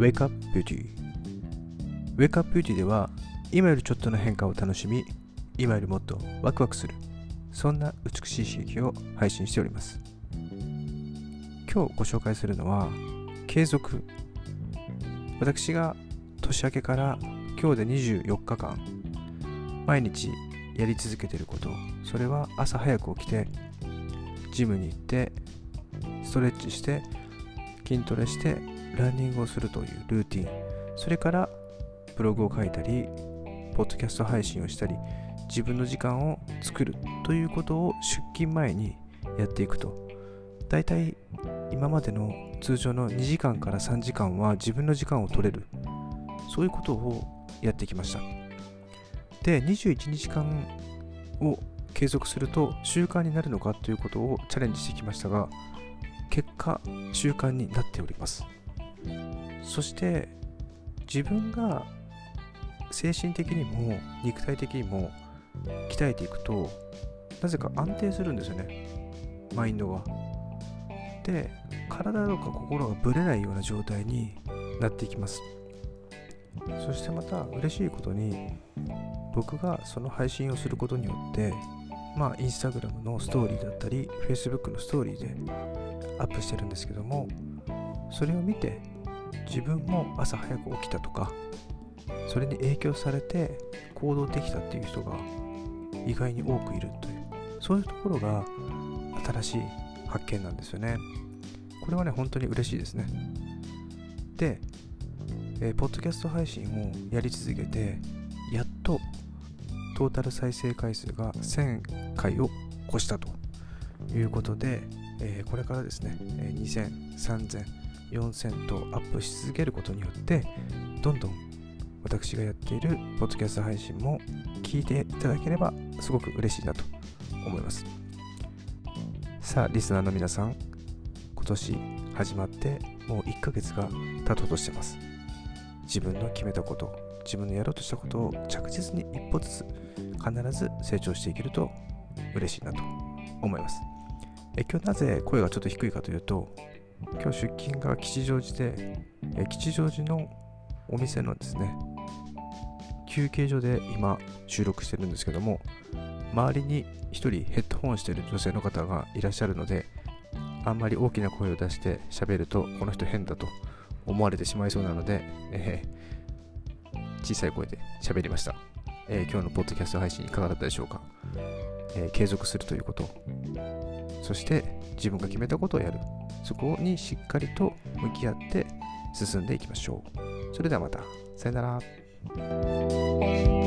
Wake Up Beauty. Wake Up Beauty では今よりちょっとの変化を楽しみ今よりもっとワクワクするそんな美しい刺激を配信しております。今日ご紹介するのは継続。私が年明けから今日で24日間毎日やり続けていること。それは朝早く起きてジムに行ってストレッチして筋トレしてランニングをするというルーティン。それからブログを書いたりポッドキャスト配信をしたり自分の時間を作るということを出勤前にやっていくと。大体今までの通常の2時間から3時間は自分の時間を取れる。そういうことをやってきました。で21日間を継続すると習慣になるのかということをチャレンジしてきましたが結果習慣になっております。そして自分が精神的にも肉体的にも鍛えていくとなぜか安定するんですよね。マインドが。で体とか心がぶれないような状態になっていきます。そしてまた嬉しいことに僕がその配信をすることによってまあインスタグラムのストーリーだったり Facebook のストーリーでアップしてるんですけどもそれを見て自分も朝早く起きたとかそれに影響されて行動できたっていう人が意外に多くいるというそういうところが新しい発見なんですよね。これはね本当に嬉しいですね。で、えー、ポッドキャスト配信をやり続けてやっとトータル再生回数が1000回を越したということで、えー、これからですねえ2000、3000、4000とアップし続けることによってどんどん私がやっているポッドキャスト配信も聞いていただければすごく嬉しいなと思います。さあリスナーの皆さん今年始まってもう1ヶ月が経とうとしてます。自分の決めたこと自分のやろうとしたことを着実に一歩ずつ必ず成長していけると嬉しいなと思います。え今日なぜ声がちょっと低いかというと今日出勤が吉祥寺でえ吉祥寺のお店のですね。休憩所で今収録してるんですけども周りに1人ヘッドホンしてる女性の方がいらっしゃるのであんまり大きな声を出して喋るとこの人変だと思われてしまいそうなので、えー、小さい声で喋りました、えー、今日のポッドキャスト配信いかがだったでしょうか、えー、継続するということ。そして自分が決めたことをやる。そこにしっかりと向き合って進んでいきましょう。それではまた。さよなら。